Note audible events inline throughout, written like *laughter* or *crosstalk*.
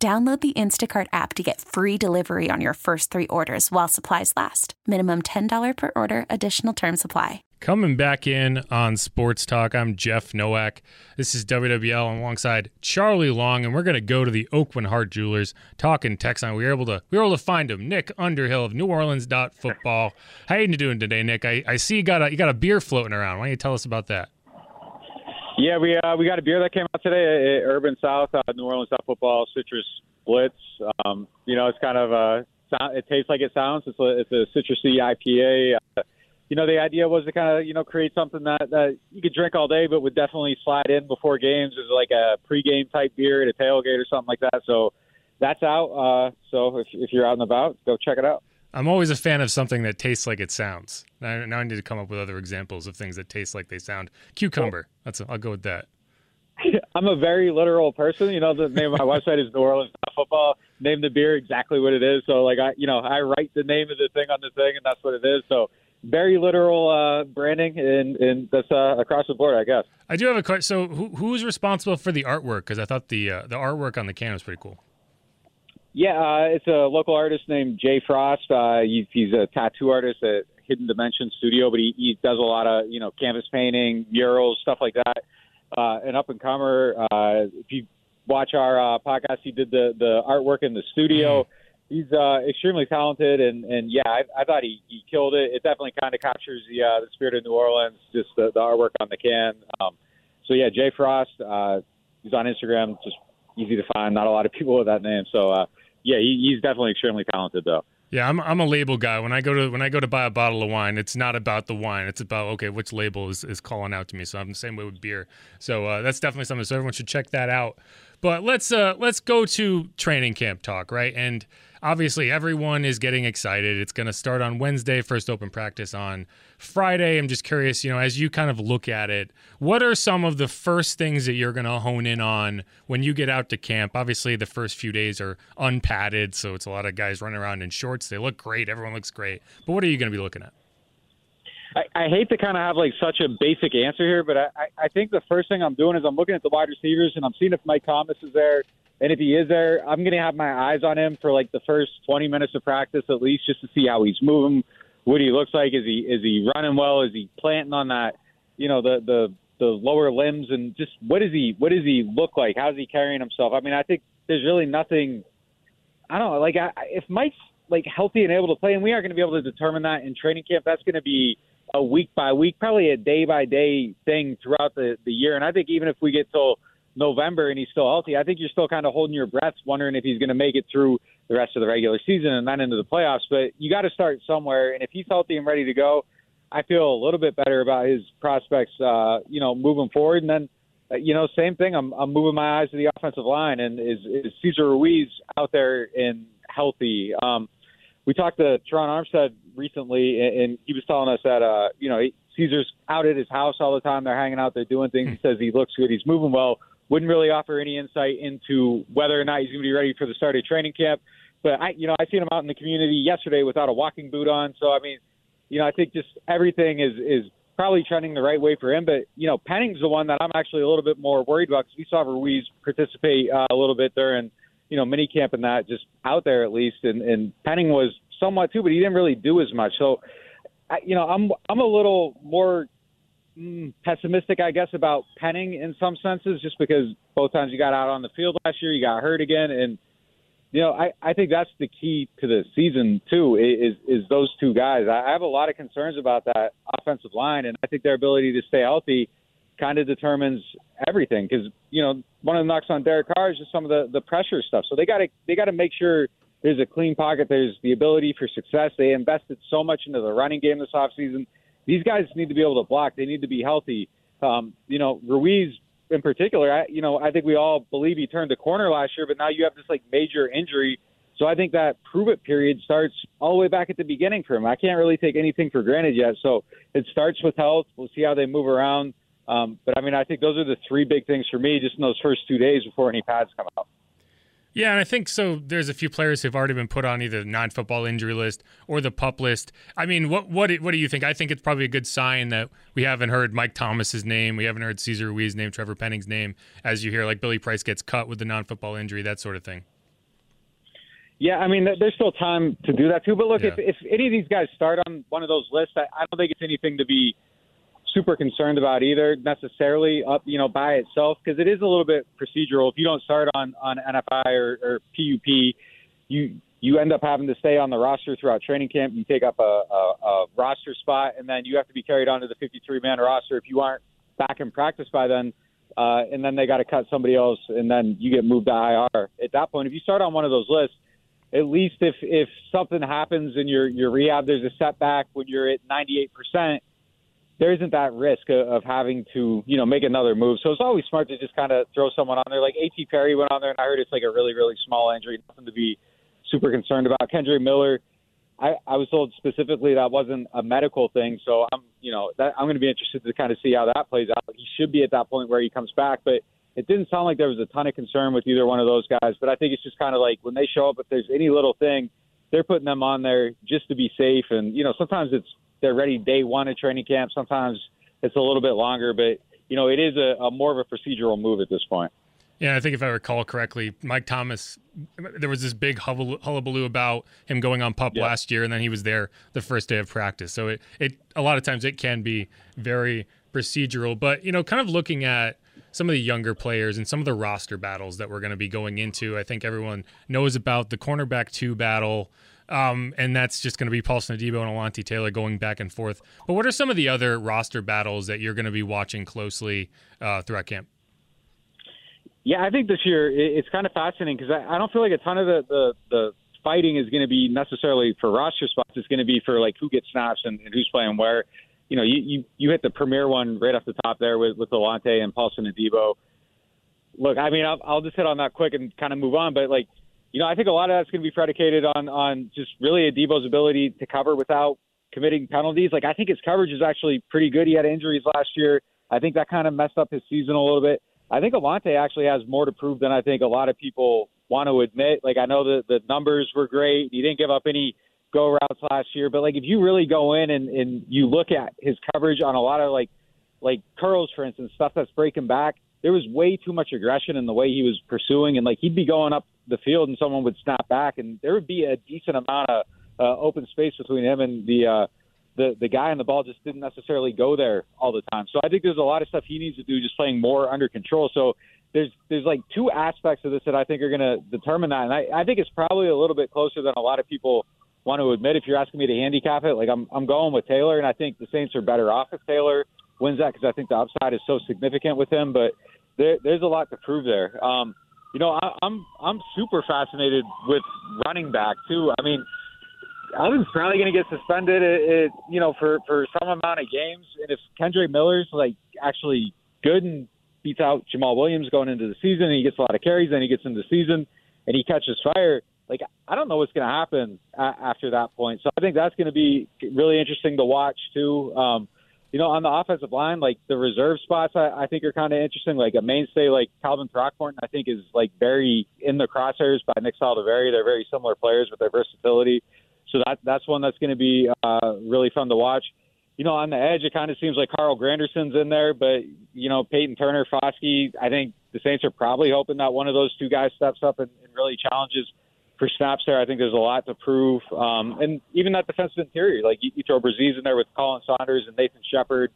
Download the Instacart app to get free delivery on your first three orders while supplies last. Minimum $10 per order, additional term supply. Coming back in on Sports Talk, I'm Jeff Nowak. This is WWL alongside Charlie Long, and we're going to go to the Aucoin Hart Jewelers talking Texan. We were able to we were able to find him, Nick Underhill of New Orleans Football. How you doing today, Nick? I, I see you got a you got a beer floating around. Why don't you tell us about that? Yeah, we uh, we got a beer that came out today Urban South, uh, New Orleans South Football Citrus Blitz. Um, you know, it's kind of a it tastes like it sounds. It's a it's a citrusy IPA. Uh, you know, the idea was to kind of you know create something that that you could drink all day, but would definitely slide in before games as like a pregame type beer at a tailgate or something like that. So that's out. Uh, so if if you're out and about, go check it out. I'm always a fan of something that tastes like it sounds. Now, now I need to come up with other examples of things that taste like they sound. Cucumber. That's a, I'll go with that. *laughs* I'm a very literal person. You know, the name of my website is New Orleans Football. Name the beer exactly what it is. So, like, I, you know, I write the name of the thing on the thing, and that's what it is. So, very literal uh, branding, and, and that's uh, across the board, I guess. I do have a question. So, who, who's responsible for the artwork? Because I thought the uh, the artwork on the can was pretty cool. Yeah, uh, it's a local artist named Jay Frost. Uh, he, he's a tattoo artist at Hidden Dimension Studio, but he, he does a lot of you know canvas painting, murals, stuff like that. Uh, an up and comer. Uh, if you watch our uh, podcast, he did the the artwork in the studio. Mm-hmm. He's uh, extremely talented, and and yeah, I, I thought he, he killed it. It definitely kind of captures the uh, the spirit of New Orleans, just the, the artwork on the can. Um, so yeah, Jay Frost. Uh, he's on Instagram, just easy to find. Not a lot of people with that name, so. Uh, yeah, he, he's definitely extremely talented though. Yeah, I'm I'm a label guy. When I go to when I go to buy a bottle of wine, it's not about the wine. It's about okay, which label is, is calling out to me. So I'm the same way with beer. So uh, that's definitely something. So everyone should check that out. But let's uh let's go to training camp talk, right? And obviously everyone is getting excited. It's going to start on Wednesday, first open practice on Friday. I'm just curious, you know, as you kind of look at it, what are some of the first things that you're going to hone in on when you get out to camp? Obviously, the first few days are unpadded, so it's a lot of guys running around in shorts. They look great. Everyone looks great. But what are you going to be looking at? I, I hate to kind of have like such a basic answer here, but I, I think the first thing I'm doing is I'm looking at the wide receivers and I'm seeing if Mike Thomas is there. And if he is there, I'm going to have my eyes on him for like the first 20 minutes of practice at least, just to see how he's moving, what he looks like. Is he is he running well? Is he planting on that, you know, the the the lower limbs and just what does he what does he look like? How's he carrying himself? I mean, I think there's really nothing. I don't know. Like I, if Mike's like healthy and able to play, and we aren't going to be able to determine that in training camp. That's going to be a week by week, probably a day by day thing throughout the the year. And I think even if we get till November and he's still healthy, I think you're still kind of holding your breath, wondering if he's going to make it through the rest of the regular season and then into the playoffs. But you got to start somewhere, and if he's healthy and ready to go, I feel a little bit better about his prospects, uh, you know, moving forward. And then, uh, you know, same thing. I'm, I'm moving my eyes to the offensive line, and is, is Cesar Ruiz out there and healthy? Um, we talked to Terron Armstead recently, and he was telling us that, uh, you know, Cesar's out at his house all the time. They're hanging out, they're doing things. He says he looks good, he's moving well wouldn't really offer any insight into whether or not he's going to be ready for the start of training camp. But I, you know, I seen him out in the community yesterday without a walking boot on. So I mean, you know, I think just everything is is probably trending the right way for him. But you know, Penning's the one that I'm actually a little bit more worried about because we saw Ruiz participate uh, a little bit during you know mini camp and that just out there at least, and, and Penning was somewhat too, but he didn't really do as much. So, I, you know, I'm I'm a little more mm, pessimistic, I guess, about Penning in some senses, just because both times you got out on the field last year, you got hurt again, and you know, I, I think that's the key to the season too. Is is those two guys? I have a lot of concerns about that offensive line, and I think their ability to stay healthy kind of determines everything. Because you know, one of the knocks on Derek Carr is just some of the the pressure stuff. So they got to they got to make sure there's a clean pocket. There's the ability for success. They invested so much into the running game this offseason. These guys need to be able to block. They need to be healthy. Um, you know, Ruiz in particular, I, you know, I think we all believe he turned the corner last year, but now you have this like major injury. So I think that prove it period starts all the way back at the beginning for him. I can't really take anything for granted yet. So it starts with health. We'll see how they move around. Um, but I mean, I think those are the three big things for me just in those first two days before any pads come out. Yeah, and I think so. There's a few players who've already been put on either the non-football injury list or the pup list. I mean, what what what do you think? I think it's probably a good sign that we haven't heard Mike Thomas's name, we haven't heard Cesar Ruiz's name, Trevor Penning's name, as you hear like Billy Price gets cut with the non-football injury, that sort of thing. Yeah, I mean, there's still time to do that too. But look, yeah. if, if any of these guys start on one of those lists, I, I don't think it's anything to be super concerned about either necessarily up you know by itself because it is a little bit procedural. If you don't start on on NFI or, or PUP, you you end up having to stay on the roster throughout training camp. You take up a, a, a roster spot, and then you have to be carried onto the 53 man roster if you aren't back in practice by then. Uh, and then they got to cut somebody else, and then you get moved to IR. At that point, if you start on one of those lists, at least if if something happens in your your rehab, there's a setback when you're at 98 percent there isn't that risk of having to, you know, make another move. So it's always smart to just kind of throw someone on there. Like A.T. Perry went on there, and I heard it's like a really, really small injury, nothing to be super concerned about. Kendre Miller, I, I was told specifically that wasn't a medical thing, so I'm, you know, that, I'm going to be interested to kind of see how that plays out. He should be at that point where he comes back, but it didn't sound like there was a ton of concern with either one of those guys. But I think it's just kind of like when they show up, if there's any little thing, they're putting them on there just to be safe. And you know, sometimes it's they're ready day one of training camp. Sometimes it's a little bit longer, but you know it is a, a more of a procedural move at this point. Yeah, I think if I recall correctly, Mike Thomas, there was this big hullabaloo about him going on pup yeah. last year, and then he was there the first day of practice. So it, it a lot of times it can be very procedural. But you know, kind of looking at some of the younger players and some of the roster battles that we're going to be going into, I think everyone knows about the cornerback two battle. Um, and that's just going to be Paulson Adebo and Alontae Taylor going back and forth. But what are some of the other roster battles that you're going to be watching closely uh, throughout camp? Yeah, I think this year it's kind of fascinating because I don't feel like a ton of the, the, the fighting is going to be necessarily for roster spots. It's going to be for like who gets snaps and, and who's playing where. You know, you, you you hit the premier one right off the top there with with Alontae and Paulson Adebo. Look, I mean, I'll, I'll just hit on that quick and kind of move on. But like, you know, I think a lot of that's going to be predicated on on just really Adebo's ability to cover without committing penalties. Like I think his coverage is actually pretty good. He had injuries last year. I think that kind of messed up his season a little bit. I think Alontae actually has more to prove than I think a lot of people want to admit. Like I know that the numbers were great. He didn't give up any go routes last year, but like if you really go in and, and you look at his coverage on a lot of like like curls, for instance, stuff that's breaking back, there was way too much aggression in the way he was pursuing, and like he'd be going up the field and someone would snap back, and there would be a decent amount of uh, open space between him and the uh, the the guy on the ball. Just didn't necessarily go there all the time. So I think there's a lot of stuff he needs to do, just playing more under control. So there's there's like two aspects of this that I think are going to determine that, and I, I think it's probably a little bit closer than a lot of people want to admit. If you're asking me to handicap it, like I'm I'm going with Taylor, and I think the Saints are better off if Taylor wins that because I think the upside is so significant with him. But there, there's a lot to prove there. Um, you know, I, I'm I'm super fascinated with running back too. I mean, Alvin's probably going to get suspended, it, it, you know, for for some amount of games. And if Kendre Miller's like actually good and beats out Jamaal Williams going into the season, and he gets a lot of carries, then he gets into the season and he catches fire. Like I don't know what's going to happen a- after that point. So I think that's going to be really interesting to watch too. Um, you know, on the offensive line, like the reserve spots, I, I think are kind of interesting. Like a mainstay like Calvin Throckmorton, I think is like very in the crosshairs by Nick Saldiveri. They're very similar players with their versatility. So that that's one that's going to be uh, really fun to watch. You know, on the edge, it kind of seems like Carl Granderson's in there, but you know, Peyton Turner, Foskey. I think the Saints are probably hoping that one of those two guys steps up and, and really challenges for snaps there. I think there's a lot to prove. Um, and even that defensive interior, like you, you throw Bresee in there with Khalen Saunders and Nathan Shepard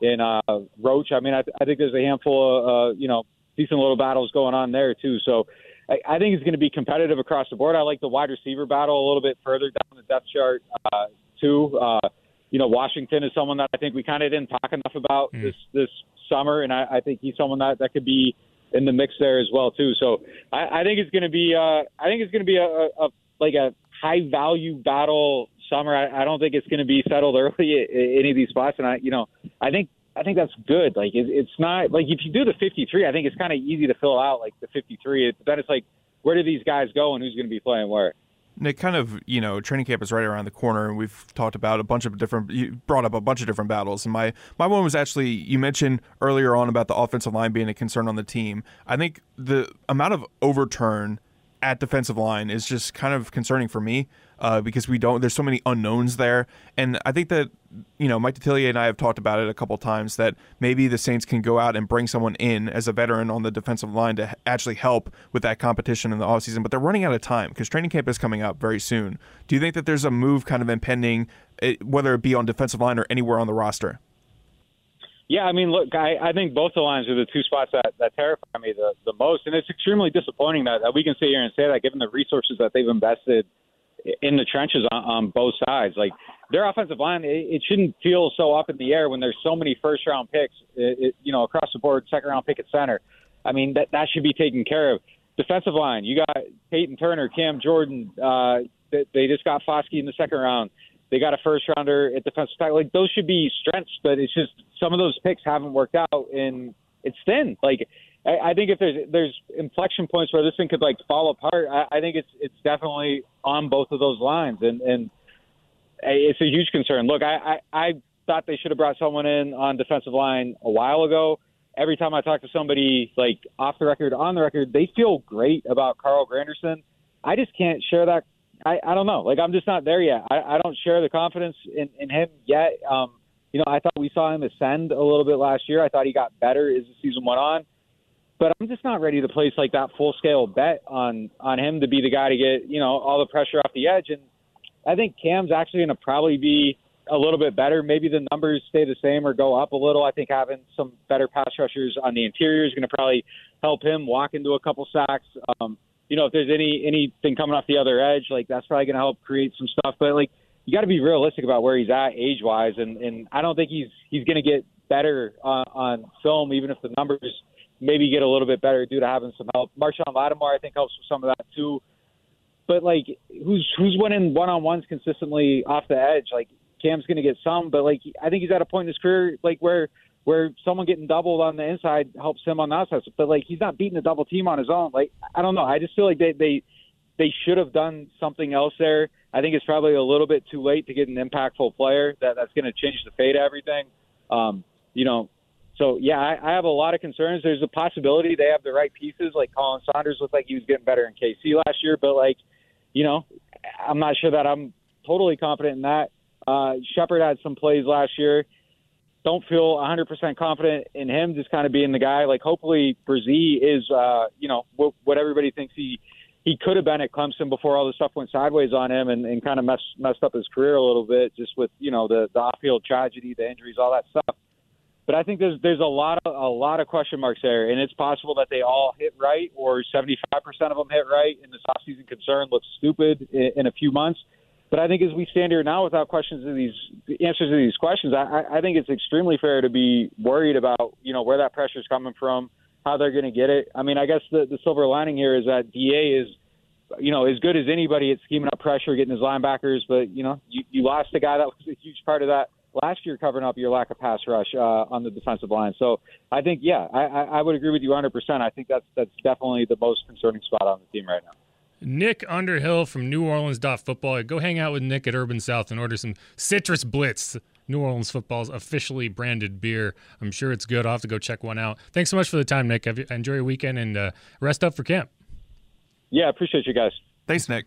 and uh, Roach. I mean, I, I think there's a handful of, uh, you know, decent little battles going on there, too. So I, I think it's going to be competitive across the board. I like the wide receiver battle a little bit further down the depth chart, uh, too. Uh, you know, Washington is someone that I think we kind of didn't talk enough about mm. this this summer, and I, I think he's someone that that could be in the mix there as well too. So I, I think it's going to be uh, I think it's going to be a, a like a high value battle summer. I, I don't think it's going to be settled *laughs* early at, at any of these spots, and I, you know, I think I think that's good. Like it, it's not like if you do the 53, I think it's kind of easy to fill out like the 53. It, then it's like where do these guys go and who's going to be playing where. Nick, kind of, you know, training camp is right around the corner, and we've talked about a bunch of different. You brought up a bunch of different battles, and my my one was actually you mentioned earlier on about the offensive line being a concern on the team. I think the amount of overturn at defensive line is just kind of concerning for me uh, because we don't. There's so many unknowns there, and I think that you know Mike Detillier and I have talked about it a couple times that maybe the Saints can go out and bring someone in as a veteran on the defensive line to actually help with that competition in the offseason. But they're running out of time because training camp is coming up very soon. Do you think that there's a move kind of impending, eh, whether it be on defensive line or anywhere on the roster? Yeah, I mean, look, I, I think both the lines are the two spots that, that terrify me the, the most, and it's extremely disappointing that, that we can sit here and say that given the resources that they've invested in the trenches on, on both sides. Like their offensive line, it, it shouldn't feel so up in the air when there's so many first round picks, it, it, you know, across the board, second round pick at center. I mean, that that should be taken care of. Defensive line, you got Peyton Turner, Cam Jordan. Uh, they, they just got Foskey in the second round. They got a first rounder at defensive tackle. Like those should be strengths, but it's just some of those picks haven't worked out, and it's thin. Like I, I think if there's there's inflection points where this thing could like fall apart, I, I think it's it's definitely on both of those lines, and and it's a huge concern. Look, I I, I thought they should have brought someone in on defensive line a while ago. Every time I talk to somebody like off the record, on the record, they feel great about Carl Granderson. I just can't share that. I, I don't know. Like I'm just not there yet. I, I don't share the confidence in, in him yet. Um, you know, I thought we saw him ascend a little bit last year. I thought he got better as the season went on but I'm just not ready to place like that full scale bet on on him to be the guy to get you know all the pressure off the edge. And I think Cam's actually going to probably be a little bit better. Maybe the numbers stay the same or go up a little. I think having some better pass rushers on the interior is going to probably help him walk into a couple sacks. Um, you know, if there's any anything coming off the other edge, like that's probably going to help create some stuff. But like, you got to be realistic about where he's at age wise, and and I don't think he's he's going to get better on, on film, even if the numbers maybe get a little bit better due to having some help. Marshon Lattimore, I think, helps with some of that too. But like, who's who's winning one on ones consistently off the edge? Like Cam's going to get some, but like I think he's at a point in his career like where where someone getting doubled on the inside helps him on the outside. But like he's not beating a double team on his own. Like I don't know. I just feel like they they they should have done something else there. I think it's probably a little bit too late to get an impactful player that that's going to change the fate of everything. Um, you know, so yeah, I, I have a lot of concerns. There's a possibility they have the right pieces. Like Khalen Saunders looked like he was getting better in KC last year, but like, you know, I'm not sure that I'm totally confident in that. Uh, Shepard had some plays last year. Don't feel 100% confident in him just kind of being the guy. Like, hopefully, Bresee is, uh, you know, what, what everybody thinks he he could have been at Clemson before all the stuff went sideways on him and, and kind of messed messed up his career a little bit, just with you know the the off field tragedy, the injuries, all that stuff. But I think there's there's a lot of a lot of question marks there, and it's possible that they all hit right, or 75% of them hit right, and this offseason concern looks stupid in, in a few months. But I think as we stand here now, without questions to these answers to these questions, I, I think it's extremely fair to be worried about you know where that pressure is coming from, how they're going to get it. I mean, I guess the, the silver lining here is that Da is you know, as good as anybody at scheming up pressure, getting his linebackers. But you know, you, you lost a guy that was a huge part of that last year covering up your lack of pass rush uh, on the defensive line. So I think, yeah, I, I would agree with you 100%. I think that's that's definitely the most concerning spot on the team right now. Nick Underhill from New Orleans Football. Go hang out with Nick at Urban South and order some Citrus Blitz. New Orleans football's officially branded beer. I'm sure it's good. I'll have to go check one out. Thanks so much for the time, Nick. Enjoy your weekend and uh, rest up for camp. Yeah, appreciate you guys. Thanks, Nick.